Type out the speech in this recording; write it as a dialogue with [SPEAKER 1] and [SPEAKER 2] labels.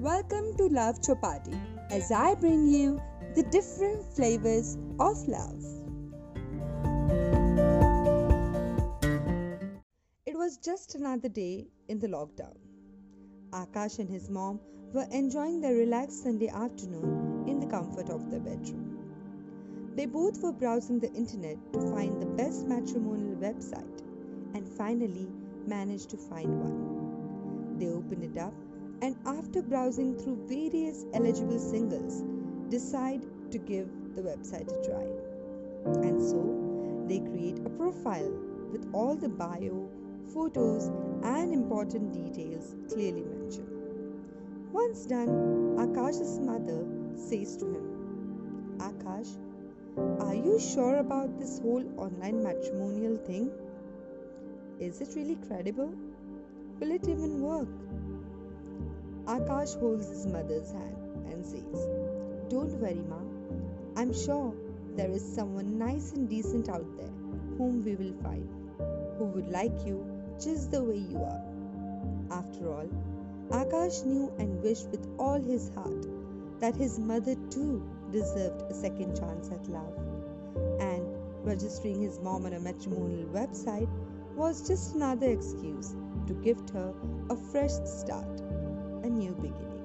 [SPEAKER 1] Welcome to Love Chopati as I bring you the different flavors of love. It was just another day in the lockdown. Akash and his mom were enjoying their relaxed Sunday afternoon in the comfort of their bedroom. They both were browsing the internet to find the best matrimonial website and finally managed to find one. They opened it up and after browsing through various eligible singles, decide to give the website a try. And so they create a profile with all the bio, photos, and important details clearly mentioned. Once done, Akash's mother says to him, Akash, are you sure about this whole online matrimonial thing? Is it really credible? Will it even work? Akash holds his mother's hand and says, Don't worry, Ma. I'm sure there is someone nice and decent out there whom we will find, who would like you just the way you are. After all, Akash knew and wished with all his heart that his mother too deserved a second chance at love. And registering his mom on a matrimonial website was just another excuse to gift her a fresh start, a new beginning.